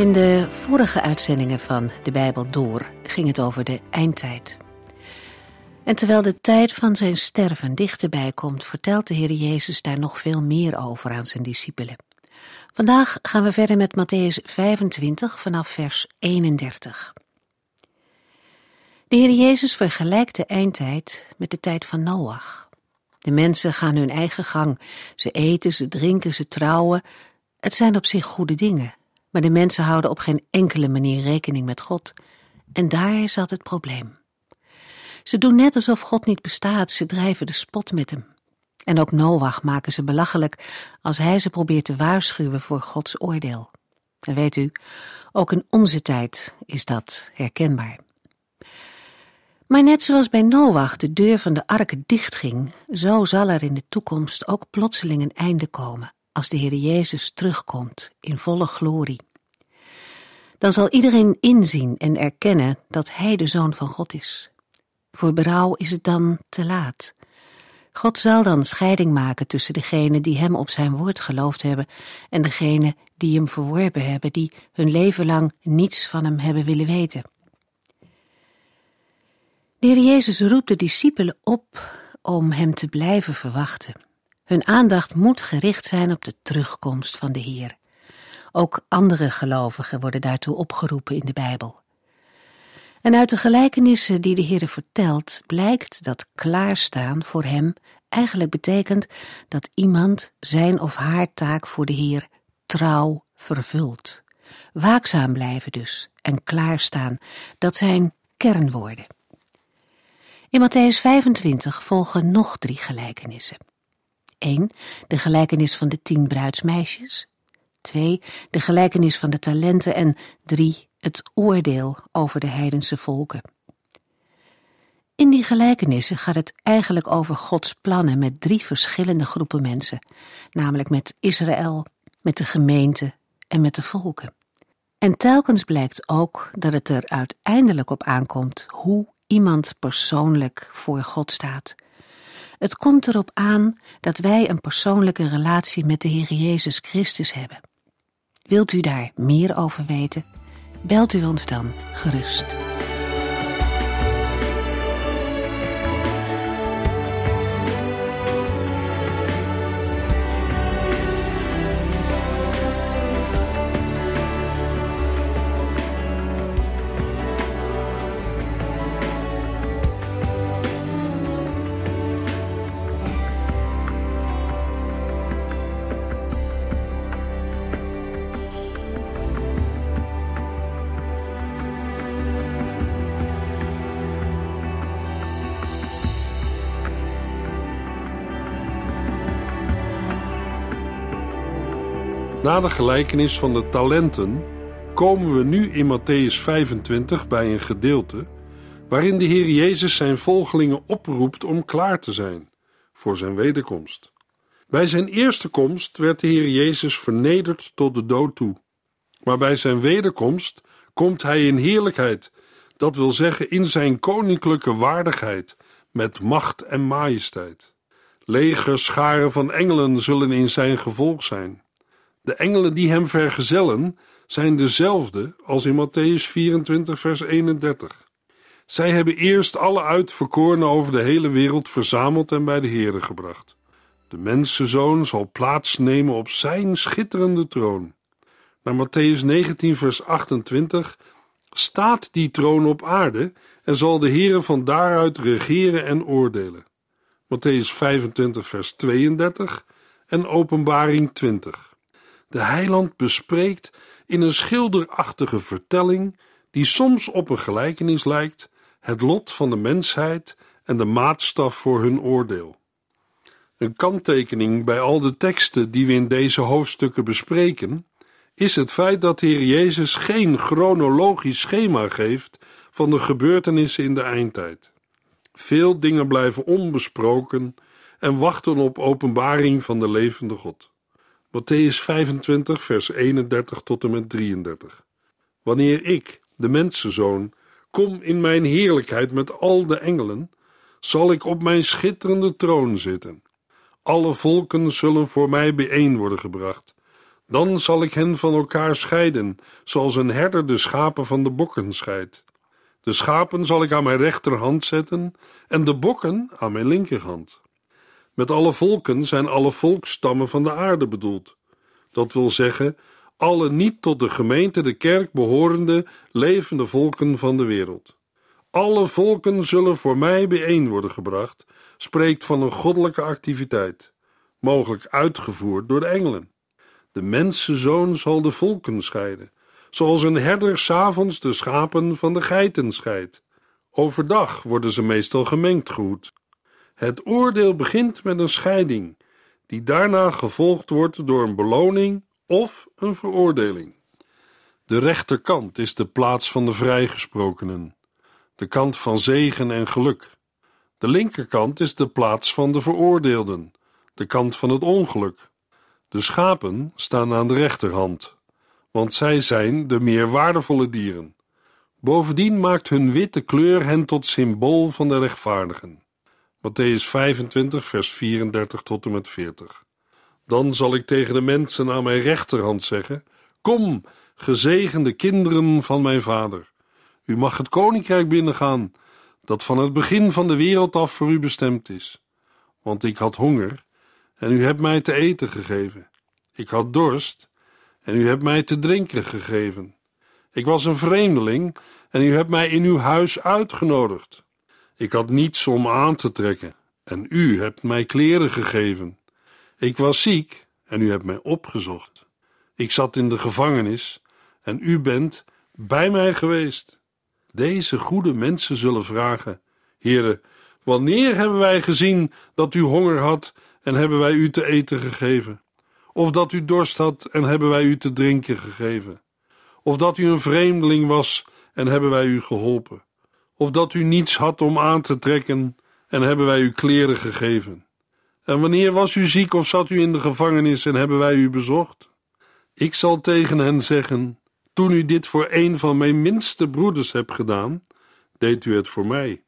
In de vorige uitzendingen van De Bijbel Door ging het over de eindtijd. En terwijl de tijd van zijn sterven dichterbij komt, vertelt de Heer Jezus daar nog veel meer over aan zijn discipelen. Vandaag gaan we verder met Matthäus 25 vanaf vers 31. De Heer Jezus vergelijkt de eindtijd met de tijd van Noach. De mensen gaan hun eigen gang. Ze eten, ze drinken, ze trouwen. Het zijn op zich goede dingen. Maar de mensen houden op geen enkele manier rekening met God. En daar zat het probleem. Ze doen net alsof God niet bestaat, ze drijven de spot met hem. En ook Noach maken ze belachelijk als hij ze probeert te waarschuwen voor Gods oordeel. En weet u, ook in onze tijd is dat herkenbaar. Maar net zoals bij Noach de deur van de ark dichtging, zo zal er in de toekomst ook plotseling een einde komen als de Heer Jezus terugkomt in volle glorie. Dan zal iedereen inzien en erkennen dat Hij de Zoon van God is. Voor berouw is het dan te laat. God zal dan scheiding maken tussen degenen die Hem op Zijn woord geloofd hebben en degenen die Hem verworpen hebben, die hun leven lang niets van Hem hebben willen weten. De Heer Jezus roept de discipelen op om Hem te blijven verwachten. Hun aandacht moet gericht zijn op de terugkomst van de Heer. Ook andere gelovigen worden daartoe opgeroepen in de Bijbel. En uit de gelijkenissen die de Heer vertelt, blijkt dat klaarstaan voor hem eigenlijk betekent dat iemand zijn of haar taak voor de Heer trouw vervult. Waakzaam blijven dus en klaarstaan, dat zijn kernwoorden. In Matthäus 25 volgen nog drie gelijkenissen. 1. De gelijkenis van de tien bruidsmeisjes. 2. De gelijkenis van de talenten. En 3. Het oordeel over de heidense volken. In die gelijkenissen gaat het eigenlijk over Gods plannen met drie verschillende groepen mensen, namelijk met Israël, met de gemeente en met de volken. En telkens blijkt ook dat het er uiteindelijk op aankomt hoe iemand persoonlijk voor God staat het komt erop aan dat wij een persoonlijke relatie met de Heer Jezus Christus hebben. Wilt u daar meer over weten? Belt u ons dan gerust. Na de gelijkenis van de talenten komen we nu in Matthäus 25 bij een gedeelte waarin de Heer Jezus zijn volgelingen oproept om klaar te zijn voor zijn wederkomst. Bij zijn eerste komst werd de Heer Jezus vernederd tot de dood toe. Maar bij zijn wederkomst komt hij in heerlijkheid, dat wil zeggen in zijn koninklijke waardigheid, met macht en majesteit. Legers, scharen van engelen zullen in zijn gevolg zijn. De engelen die hem vergezellen zijn dezelfde als in Matthäus 24, vers 31. Zij hebben eerst alle uitverkorenen over de hele wereld verzameld en bij de Heere gebracht. De mensenzoon zal plaatsnemen op zijn schitterende troon. Naar Matthäus 19, vers 28 staat die troon op aarde en zal de Heere van daaruit regeren en oordelen. Matthäus 25, vers 32 en Openbaring 20 de heiland bespreekt in een schilderachtige vertelling, die soms op een gelijkenis lijkt, het lot van de mensheid en de maatstaf voor hun oordeel. Een kanttekening bij al de teksten die we in deze hoofdstukken bespreken, is het feit dat de Heer Jezus geen chronologisch schema geeft van de gebeurtenissen in de eindtijd. Veel dingen blijven onbesproken en wachten op openbaring van de levende God. Matthäus 25, vers 31 tot en met 33. Wanneer ik, de mensenzoon, kom in mijn heerlijkheid met al de engelen, zal ik op mijn schitterende troon zitten. Alle volken zullen voor mij bijeen worden gebracht. Dan zal ik hen van elkaar scheiden, zoals een herder de schapen van de bokken scheidt. De schapen zal ik aan mijn rechterhand zetten en de bokken aan mijn linkerhand. Met alle volken zijn alle volkstammen van de aarde bedoeld. Dat wil zeggen, alle niet tot de gemeente, de kerk behorende levende volken van de wereld. Alle volken zullen voor mij bijeen worden gebracht, spreekt van een goddelijke activiteit, mogelijk uitgevoerd door de engelen. De mensenzoon zal de volken scheiden, zoals een herder s'avonds de schapen van de geiten scheidt. Overdag worden ze meestal gemengd goed. Het oordeel begint met een scheiding, die daarna gevolgd wordt door een beloning of een veroordeling. De rechterkant is de plaats van de vrijgesprokenen, de kant van zegen en geluk. De linkerkant is de plaats van de veroordeelden, de kant van het ongeluk. De schapen staan aan de rechterhand, want zij zijn de meer waardevolle dieren. Bovendien maakt hun witte kleur hen tot symbool van de rechtvaardigen. Matthäus 25, vers 34 tot en met 40. Dan zal ik tegen de mensen aan mijn rechterhand zeggen: Kom, gezegende kinderen van mijn vader. U mag het koninkrijk binnengaan, dat van het begin van de wereld af voor u bestemd is. Want ik had honger en u hebt mij te eten gegeven. Ik had dorst en u hebt mij te drinken gegeven. Ik was een vreemdeling en u hebt mij in uw huis uitgenodigd. Ik had niets om aan te trekken en u hebt mij kleren gegeven. Ik was ziek en u hebt mij opgezocht. Ik zat in de gevangenis en u bent bij mij geweest. Deze goede mensen zullen vragen: Heere, wanneer hebben wij gezien dat u honger had en hebben wij u te eten gegeven? Of dat u dorst had en hebben wij u te drinken gegeven? Of dat u een vreemdeling was en hebben wij u geholpen? Of dat u niets had om aan te trekken en hebben wij u kleren gegeven? En wanneer was u ziek of zat u in de gevangenis en hebben wij u bezocht? Ik zal tegen hen zeggen: Toen u dit voor een van mijn minste broeders hebt gedaan, deed u het voor mij.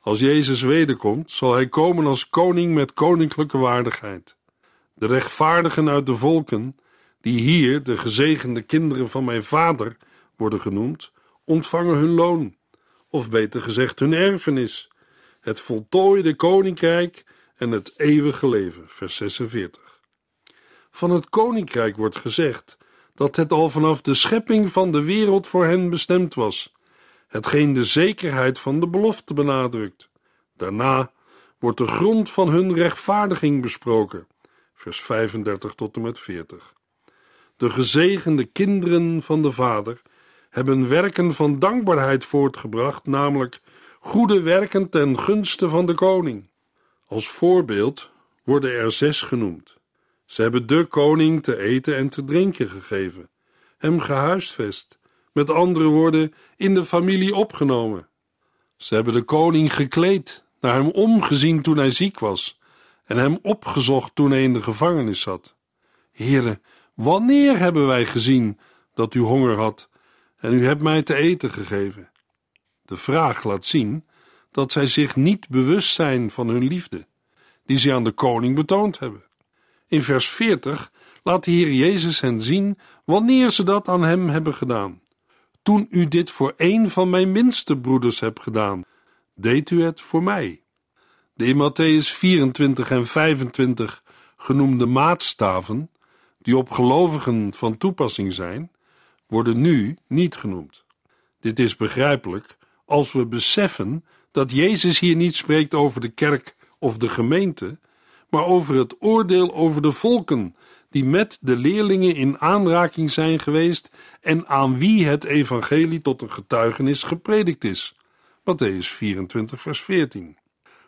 Als Jezus wederkomt, zal hij komen als koning met koninklijke waardigheid. De rechtvaardigen uit de volken, die hier de gezegende kinderen van mijn vader worden genoemd, ontvangen hun loon, of beter gezegd hun erfenis, het voltooide koninkrijk en het eeuwige leven. Vers 46. Van het koninkrijk wordt gezegd dat het al vanaf de schepping van de wereld voor hen bestemd was, hetgeen de zekerheid van de belofte benadrukt. Daarna wordt de grond van hun rechtvaardiging besproken. Vers 35 tot en met 40. De gezegende kinderen van de Vader hebben werken van dankbaarheid voortgebracht, namelijk goede werken ten gunste van de koning. Als voorbeeld worden er zes genoemd. Ze hebben de koning te eten en te drinken gegeven, hem gehuisvest, met andere woorden, in de familie opgenomen. Ze hebben de koning gekleed, naar hem omgezien toen hij ziek was, en hem opgezocht toen hij in de gevangenis zat. Heren, wanneer hebben wij gezien dat u honger had en u hebt mij te eten gegeven? De vraag laat zien dat zij zich niet bewust zijn van hun liefde, die ze aan de koning betoond hebben. In vers 40 laat de Heer Jezus hen zien wanneer ze dat aan hem hebben gedaan. Toen u dit voor een van mijn minste broeders hebt gedaan, deed u het voor mij. De in Matthäus 24 en 25 genoemde maatstaven, die op gelovigen van toepassing zijn, worden nu niet genoemd. Dit is begrijpelijk als we beseffen dat Jezus hier niet spreekt over de kerk of de gemeente, maar over het oordeel over de volken die met de leerlingen in aanraking zijn geweest en aan wie het evangelie tot een getuigenis gepredikt is. Matthäus 24, vers 14.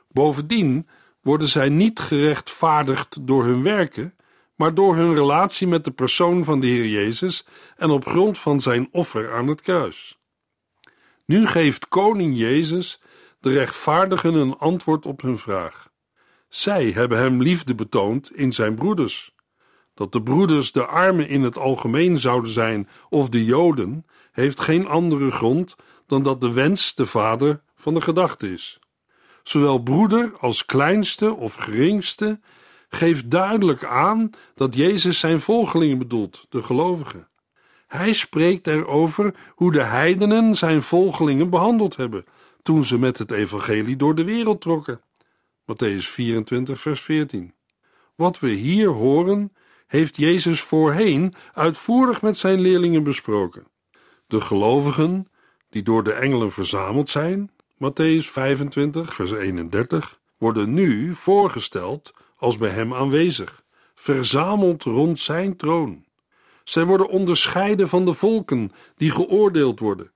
Bovendien worden zij niet gerechtvaardigd door hun werken, maar door hun relatie met de persoon van de Heer Jezus en op grond van zijn offer aan het kruis. Nu geeft koning Jezus de rechtvaardigen een antwoord op hun vraag. Zij hebben hem liefde betoond in zijn broeders. Dat de broeders de armen in het algemeen zouden zijn of de Joden, heeft geen andere grond dan dat de wens de vader van de gedachte is. Zowel broeder als kleinste of geringste geeft duidelijk aan dat Jezus zijn volgelingen bedoelt, de gelovigen. Hij spreekt erover hoe de heidenen zijn volgelingen behandeld hebben toen ze met het evangelie door de wereld trokken. Matthäus 24, vers 14. Wat we hier horen, heeft Jezus voorheen uitvoerig met zijn leerlingen besproken. De gelovigen, die door de engelen verzameld zijn, Matthäus 25, vers 31, worden nu voorgesteld als bij hem aanwezig, verzameld rond zijn troon. Zij worden onderscheiden van de volken die geoordeeld worden.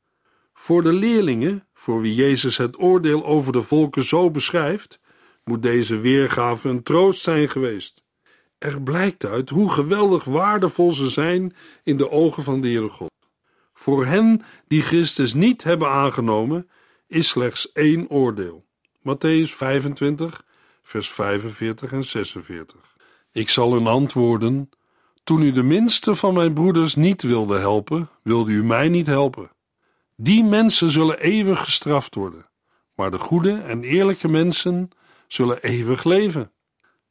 Voor de leerlingen, voor wie Jezus het oordeel over de volken zo beschrijft, moet deze weergave een troost zijn geweest. Er blijkt uit hoe geweldig waardevol ze zijn in de ogen van de Heere God. Voor hen die Christus niet hebben aangenomen, is slechts één oordeel. Matthäus 25, vers 45 en 46. Ik zal hun antwoorden: Toen u de minste van mijn broeders niet wilde helpen, wilde u mij niet helpen. Die mensen zullen eeuwig gestraft worden, maar de goede en eerlijke mensen zullen eeuwig leven.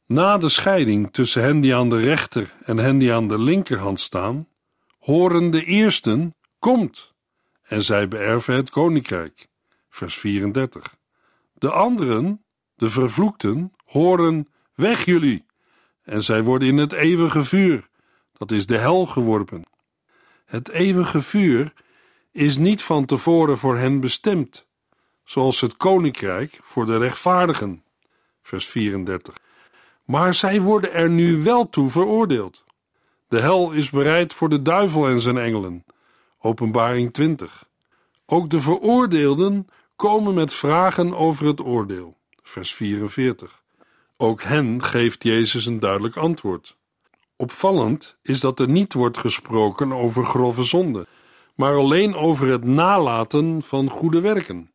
Na de scheiding tussen hen die aan de rechter en hen die aan de linkerhand staan, horen de eersten: Komt! En zij beërven het koninkrijk. Vers 34. De anderen, de vervloekten, horen: Weg jullie! En zij worden in het eeuwige vuur, dat is de hel, geworpen. Het eeuwige vuur is niet van tevoren voor hen bestemd, zoals het koninkrijk voor de rechtvaardigen. Vers 34. Maar zij worden er nu wel toe veroordeeld. De hel is bereid voor de duivel en zijn engelen. Openbaring 20. Ook de veroordeelden komen met vragen over het oordeel. Vers 44. Ook hen geeft Jezus een duidelijk antwoord. Opvallend is dat er niet wordt gesproken over grove zonde, maar alleen over het nalaten van goede werken.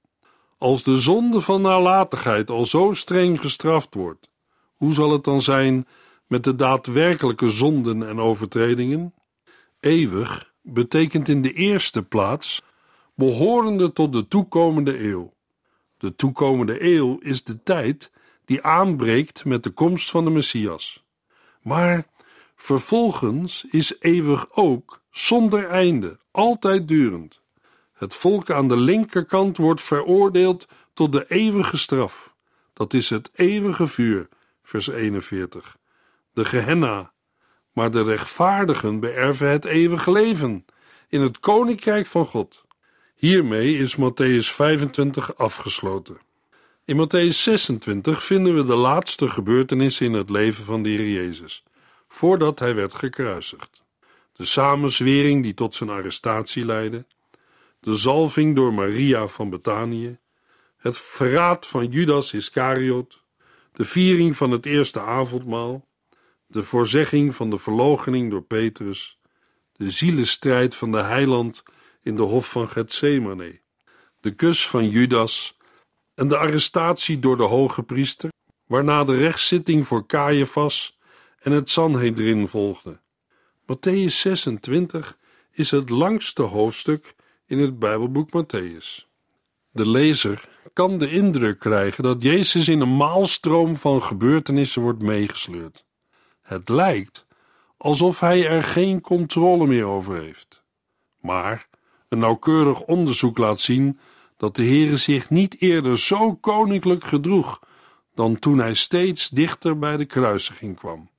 Als de zonde van nalatigheid al zo streng gestraft wordt, hoe zal het dan zijn met de daadwerkelijke zonden en overtredingen? Eeuwig betekent in de eerste plaats behorende tot de toekomende eeuw. De toekomende eeuw is de tijd die aanbreekt met de komst van de Messias. Maar vervolgens is eeuwig ook zonder einde, altijd durend. Het volk aan de linkerkant wordt veroordeeld tot de eeuwige straf. Dat is het eeuwige vuur, vers 41. De Gehenna. Maar de rechtvaardigen beërven het eeuwige leven in het koninkrijk van God. Hiermee is Matthäus 25 afgesloten. In Matthäus 26 vinden we de laatste gebeurtenissen in het leven van de Heer Jezus, voordat hij werd gekruisigd. De samenzwering die tot zijn arrestatie leidde, de zalving door Maria van Betanië, het verraad van Judas Iscariot, de viering van het eerste avondmaal, de voorzegging van de verloochening door Petrus, de zielenstrijd van de heiland in de hof van Gethsemane, de kus van Judas en de arrestatie door de hoge priester, waarna de rechtszitting voor Caiaphas en het Sanhedrin volgde. Matthäus 26 is het langste hoofdstuk in het Bijbelboek Matthäus. De lezer kan de indruk krijgen dat Jezus in een maalstroom van gebeurtenissen wordt meegesleurd. Het lijkt alsof hij er geen controle meer over heeft. Maar een nauwkeurig onderzoek laat zien dat de Heere zich niet eerder zo koninklijk gedroeg dan toen hij steeds dichter bij de kruisiging kwam.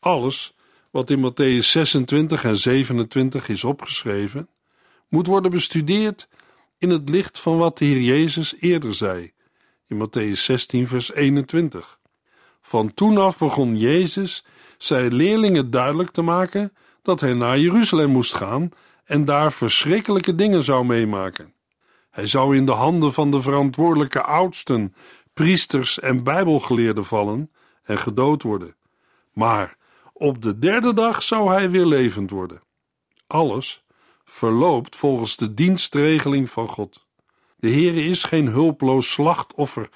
Alles wat in Matthäus 26 en 27 is opgeschreven, moet worden bestudeerd in het licht van wat de Heer Jezus eerder zei in Matthäus 16, vers 21. Van toen af begon Jezus zijn leerlingen duidelijk te maken dat hij naar Jeruzalem moest gaan en daar verschrikkelijke dingen zou meemaken. Hij zou in de handen van de verantwoordelijke oudsten, priesters en bijbelgeleerden vallen en gedood worden. Maar Op de derde dag zou hij weer levend worden. Alles verloopt volgens de dienstregeling van God. De Heere is geen hulpeloos slachtoffer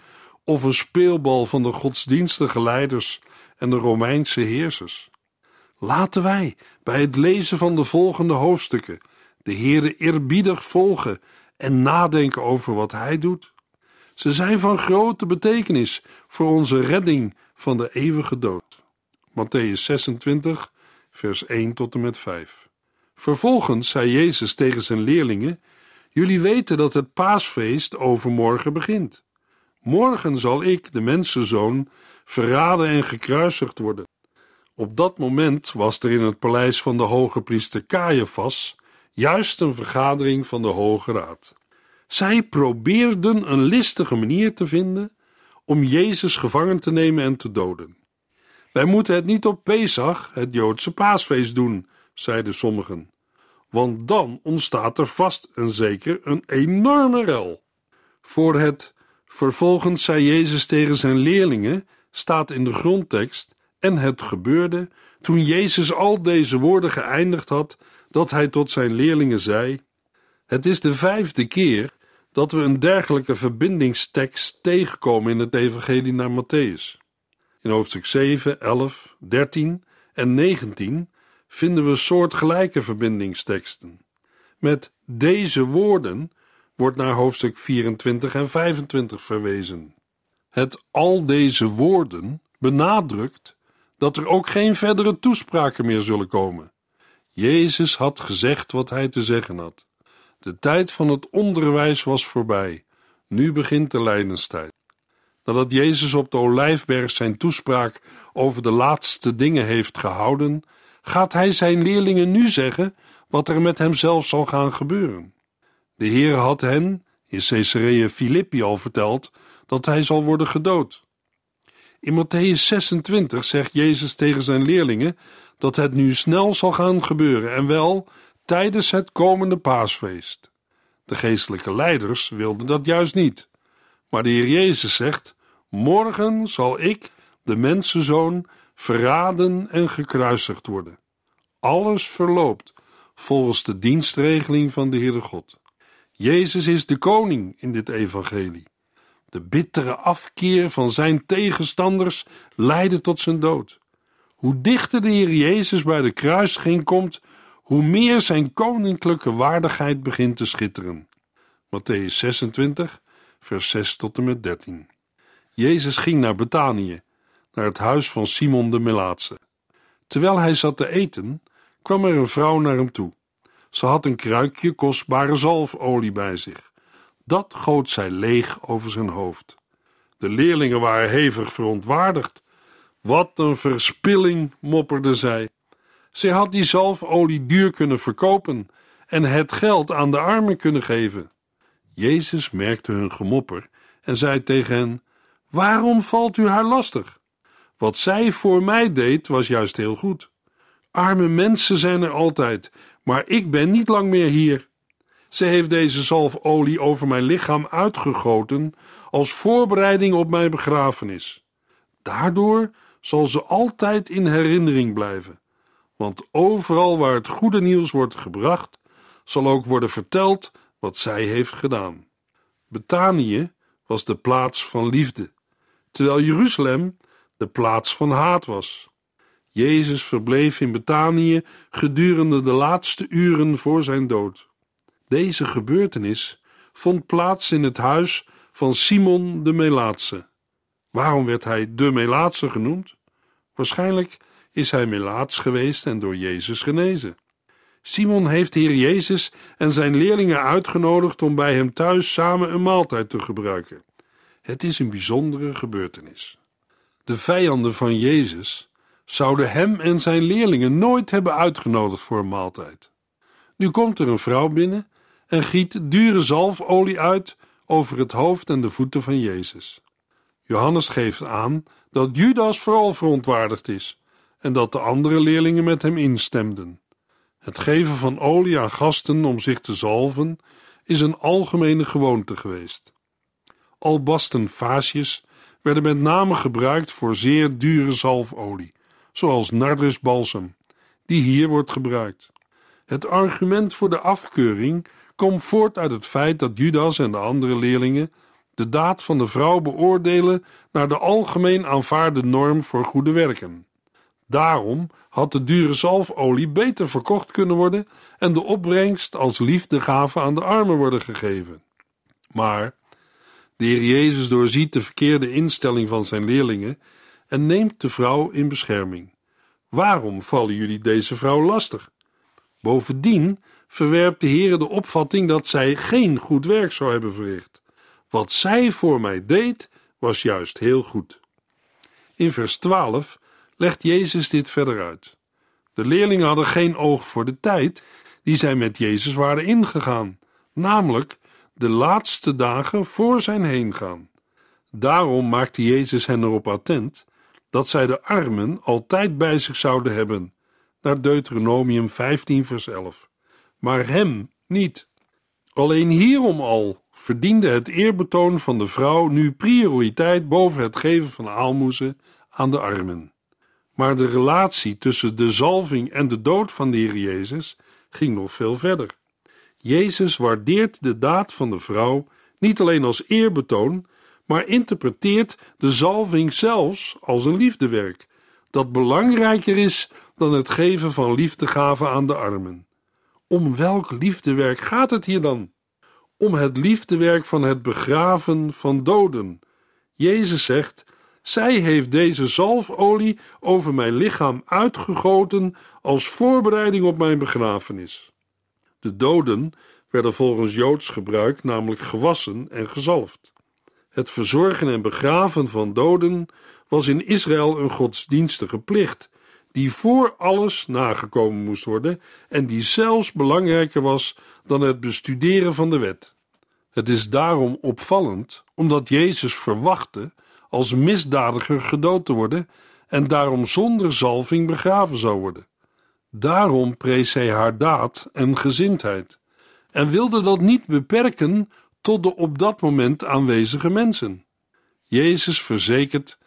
of een speelbal van de godsdienstige leiders en de Romeinse heersers. Laten wij bij het lezen van de volgende hoofdstukken de Heere eerbiedig volgen en nadenken over wat Hij doet. Ze zijn van grote betekenis voor onze redding van de eeuwige dood. Matthäus 26, vers 1 tot en met 5. Vervolgens zei Jezus tegen zijn leerlingen: Jullie weten dat het paasfeest overmorgen begint. Morgen zal ik, de mensenzoon, verraden en gekruisigd worden. Op dat moment was er in het paleis van de hoge priester Caiaphas juist een vergadering van de Hoge Raad. Zij probeerden een listige manier te vinden om Jezus gevangen te nemen en te doden. Wij moeten het niet op Pesach, het Joodse paasfeest, doen, zeiden sommigen, want dan ontstaat er vast en zeker een enorme rel. Voor het vervolgens zei Jezus tegen zijn leerlingen staat in de grondtekst en het gebeurde toen Jezus al deze woorden geëindigd had dat hij tot zijn leerlingen zei: Het is de vijfde keer dat we een dergelijke verbindingstekst tegenkomen in het Evangelie naar Matthäus. In hoofdstuk 7, 11, 13 en 19 vinden we soortgelijke verbindingsteksten. Met deze woorden wordt naar hoofdstuk 24 en 25 verwezen. Het al deze woorden benadrukt dat er ook geen verdere toespraken meer zullen komen. Jezus had gezegd wat hij te zeggen had. De tijd van het onderwijs was voorbij. Nu begint de lijdenstijd. Nadat Jezus op de Olijfberg zijn toespraak over de laatste dingen heeft gehouden, gaat hij zijn leerlingen nu zeggen wat er met hemzelf zal gaan gebeuren. De Heer had hen in Caesarea Philippi al verteld dat hij zal worden gedood. In Matthäus 26 zegt Jezus tegen zijn leerlingen dat het nu snel zal gaan gebeuren en wel tijdens het komende paasfeest. De geestelijke leiders wilden dat juist niet. Maar de Heer Jezus zegt: Morgen zal ik, de mensenzoon, verraden en gekruisigd worden. Alles verloopt volgens de dienstregeling van de Heere God. Jezus is de koning in dit evangelie. De bittere afkeer van zijn tegenstanders leidde tot zijn dood. Hoe dichter de Heer Jezus bij de kruising komt, hoe meer zijn koninklijke waardigheid begint te schitteren. Matthäus 26, vers 6 tot en met 13. Jezus ging naar Betanië, naar het huis van Simon de Melaatse. Terwijl hij zat te eten, kwam er een vrouw naar hem toe. Ze had een kruikje kostbare zalfolie bij zich. Dat goot zij leeg over zijn hoofd. De leerlingen waren hevig verontwaardigd. Wat een verspilling, mopperde zij. Zij had die zalfolie duur kunnen verkopen en het geld aan de armen kunnen geven. Jezus merkte hun gemopper en zei tegen hen: Waarom valt u haar lastig? Wat zij voor mij deed was juist heel goed. Arme mensen zijn er altijd, maar ik ben niet lang meer hier. Ze heeft deze zalfolie over mijn lichaam uitgegoten als voorbereiding op mijn begrafenis. Daardoor zal ze altijd in herinnering blijven, want overal waar het goede nieuws wordt gebracht, zal ook worden verteld wat zij heeft gedaan. Betanië was de plaats van liefde, terwijl Jeruzalem de plaats van haat was. Jezus verbleef in Betanië gedurende de laatste uren voor zijn dood. Deze gebeurtenis vond plaats in het huis van Simon de Melaatse. Waarom werd hij de Melaatse genoemd? Waarschijnlijk is hij Melaats geweest en door Jezus genezen. Simon heeft Heer Jezus en zijn leerlingen uitgenodigd om bij hem thuis samen een maaltijd te gebruiken. Het is een bijzondere gebeurtenis. De vijanden van Jezus zouden hem en zijn leerlingen nooit hebben uitgenodigd voor een maaltijd. Nu komt er een vrouw binnen en giet dure zalfolie uit over het hoofd en de voeten van Jezus. Johannes geeft aan dat Judas vooral verontwaardigd is en dat de andere leerlingen met hem instemden. Het geven van olie aan gasten om zich te zalven is een algemene gewoonte geweest. Albasten vaasjes werden met name gebruikt voor zeer dure zalfolie, zoals nardusbalsem, die hier wordt gebruikt. Het argument voor de afkeuring komt voort uit het feit dat Judas en de andere leerlingen de daad van de vrouw beoordelen naar de algemeen aanvaarde norm voor goede werken. Daarom had de dure zalfolie beter verkocht kunnen worden en de opbrengst als liefdegave aan de armen worden gegeven. Maar de Heer Jezus doorziet de verkeerde instelling van zijn leerlingen en neemt de vrouw in bescherming. Waarom vallen jullie deze vrouw lastig? Bovendien verwerpt de Heer de opvatting dat zij geen goed werk zou hebben verricht. Wat zij voor mij deed, was juist heel goed. In vers 12 legt Jezus dit verder uit. De leerlingen hadden geen oog voor de tijd die zij met Jezus waren ingegaan, namelijk de laatste dagen voor zijn heengaan. Daarom maakte Jezus hen erop attent dat zij de armen altijd bij zich zouden hebben, naar Deuteronomium 15, vers 11. Maar hem niet. Alleen hierom al verdiende het eerbetoon van de vrouw nu prioriteit boven het geven van aalmoezen aan de armen. Maar de relatie tussen de zalving en de dood van de Heer Jezus ging nog veel verder. Jezus waardeert de daad van de vrouw niet alleen als eerbetoon, maar interpreteert de zalving zelfs als een liefdewerk, dat belangrijker is dan het geven van liefdegaven aan de armen. Om welk liefdewerk gaat het hier dan? Om het liefdewerk van het begraven van doden. Jezus zegt: Zij heeft deze zalfolie over mijn lichaam uitgegoten als voorbereiding op mijn begrafenis. De doden werden volgens Joods gebruik namelijk gewassen en gezalfd. Het verzorgen en begraven van doden was in Israël een godsdienstige plicht, die voor alles nagekomen moest worden en die zelfs belangrijker was dan het bestuderen van de wet. Het is daarom opvallend, omdat Jezus verwachtte als misdadiger gedood te worden en daarom zonder zalving begraven zou worden. Daarom prees hij haar daad en gezindheid en wilde dat niet beperken tot de op dat moment aanwezige mensen. Jezus verzekert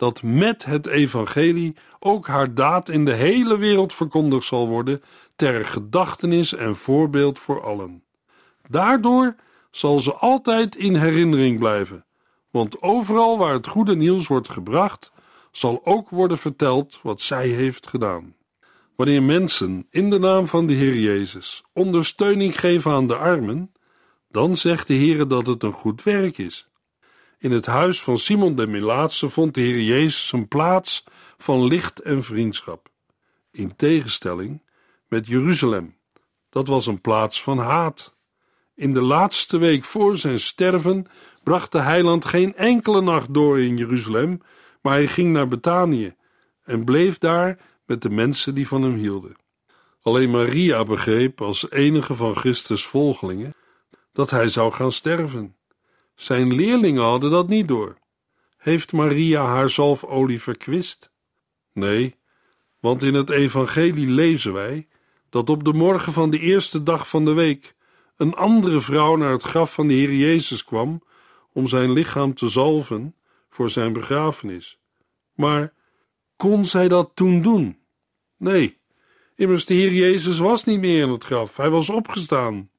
dat met het evangelie ook haar daad in de hele wereld verkondigd zal worden ter gedachtenis en voorbeeld voor allen. Daardoor zal ze altijd in herinnering blijven, want overal waar het goede nieuws wordt gebracht, zal ook worden verteld wat zij heeft gedaan. Wanneer mensen in de naam van de Heer Jezus ondersteuning geven aan de armen, dan zegt de Heer dat het een goed werk is. In het huis van Simon de Melaatse vond de Heer Jezus een plaats van licht en vriendschap. In tegenstelling met Jeruzalem, dat was een plaats van haat. In de laatste week voor zijn sterven bracht de heiland geen enkele nacht door in Jeruzalem, maar hij ging naar Betanië en bleef daar met de mensen die van hem hielden. Alleen Maria begreep als enige van Christus' volgelingen dat hij zou gaan sterven. Zijn leerlingen hadden dat niet door. Heeft Maria haar zalfolie verkwist? Nee, want in het evangelie lezen wij dat op de morgen van de eerste dag van de week een andere vrouw naar het graf van de Heer Jezus kwam om zijn lichaam te zalven voor zijn begrafenis. Maar kon zij dat toen doen? Nee, immers de Heer Jezus was niet meer in het graf, hij was opgestaan.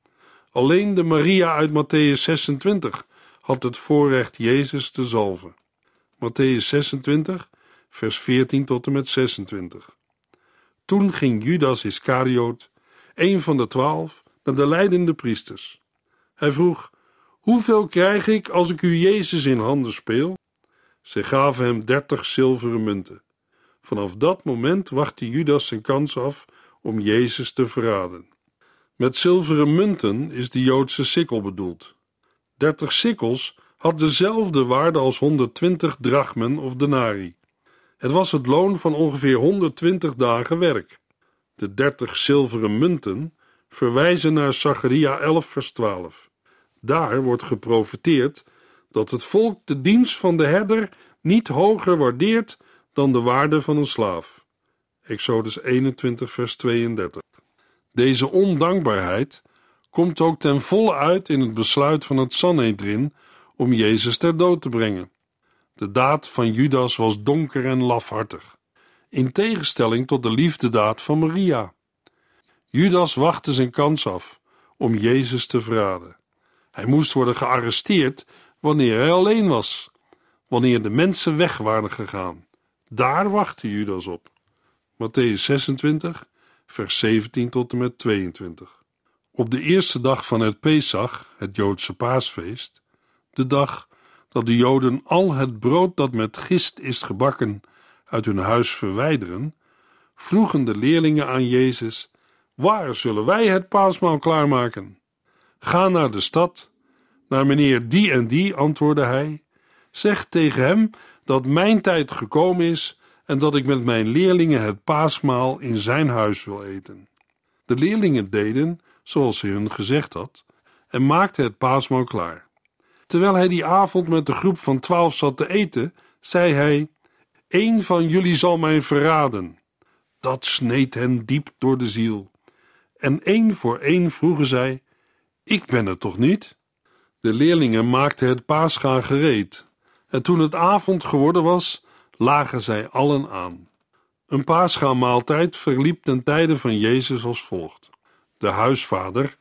Alleen de Maria uit Matthäus 26 had het voorrecht Jezus te zalven. Matthäus 26, vers 14 tot en met 26. Toen ging Judas Iscariot, een van de twaalf, naar de leidende priesters. Hij vroeg: Hoeveel krijg ik als ik u Jezus in handen speel? Ze gaven hem dertig zilveren munten. Vanaf dat moment wachtte Judas zijn kans af om Jezus te verraden. Met zilveren munten is de Joodse sikkel bedoeld. Dertig sikkels had dezelfde waarde als 120 drachmen of denari. Het was het loon van ongeveer 120 dagen werk. De dertig zilveren munten verwijzen naar Zacharia 11 vers 12. Daar wordt geprofeteerd dat het volk de dienst van de herder niet hoger waardeert dan de waarde van een slaaf. Exodus 21 vers 32. Deze ondankbaarheid komt ook ten volle uit in het besluit van het Sanhedrin om Jezus ter dood te brengen. De daad van Judas was donker en lafhartig. in tegenstelling tot de liefdedaad van Maria. Judas wachtte zijn kans af om Jezus te verraden. Hij moest worden gearresteerd wanneer hij alleen was, wanneer de mensen weg waren gegaan. Daar wachtte Judas op. Matthäus 26, vers 17 tot en met 22. Op de eerste dag van het Pesach, het Joodse paasfeest, de dag dat de Joden al het brood dat met gist is gebakken uit hun huis verwijderen, vroegen de leerlingen aan Jezus: Waar zullen wij het paasmaal klaarmaken? Ga naar de stad, naar meneer die en die, antwoordde hij. Zeg tegen hem dat mijn tijd gekomen is en dat ik met mijn leerlingen het paasmaal in zijn huis wil eten. De leerlingen deden zoals hij hun gezegd had en maakten het paasmaal klaar. Terwijl hij die avond met de groep van twaalf zat te eten, zei hij: Eén van jullie zal mij verraden. Dat sneed hen diep door de ziel. En één voor één vroegen zij: Ik ben het toch niet? De leerlingen maakten het paascha gereed. En toen het avond geworden was, lagen zij allen aan. Een paascha-maaltijd verliep ten tijde van Jezus als volgt. De huisvader,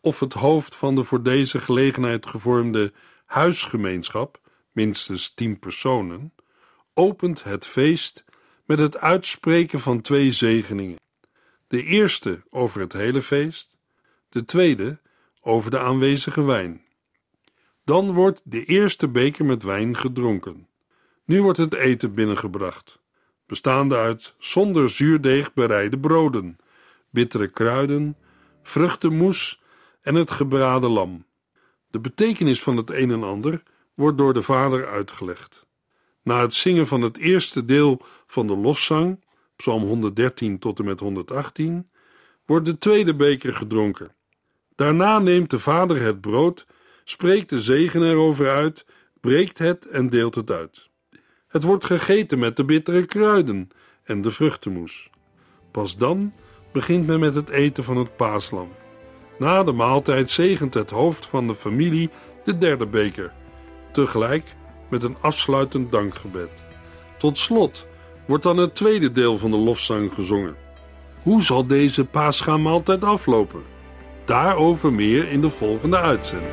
of het hoofd van de voor deze gelegenheid gevormde huisgemeenschap, minstens tien personen, opent het feest met het uitspreken van twee zegeningen. De eerste over het hele feest, de tweede over de aanwezige wijn. Dan wordt de eerste beker met wijn gedronken. Nu wordt het eten binnengebracht, bestaande uit zonder zuurdeeg bereide broden, bittere kruiden, vruchtenmoes en het gebraden lam. De betekenis van het een en ander wordt door de vader uitgelegd. Na het zingen van het eerste deel van de lofzang, Psalm 113 tot en met 118, wordt de tweede beker gedronken. Daarna neemt de vader het brood, spreekt de zegen erover uit, breekt het en deelt het uit. Het wordt gegeten met de bittere kruiden en de vruchtenmoes. Pas dan begint men met het eten van het paaslam. Na de maaltijd zegent het hoofd van de familie de derde beker, tegelijk met een afsluitend dankgebed. Tot slot wordt dan het tweede deel van de lofzang gezongen. Hoe zal deze paascha-maaltijd aflopen? Daarover meer in de volgende uitzending.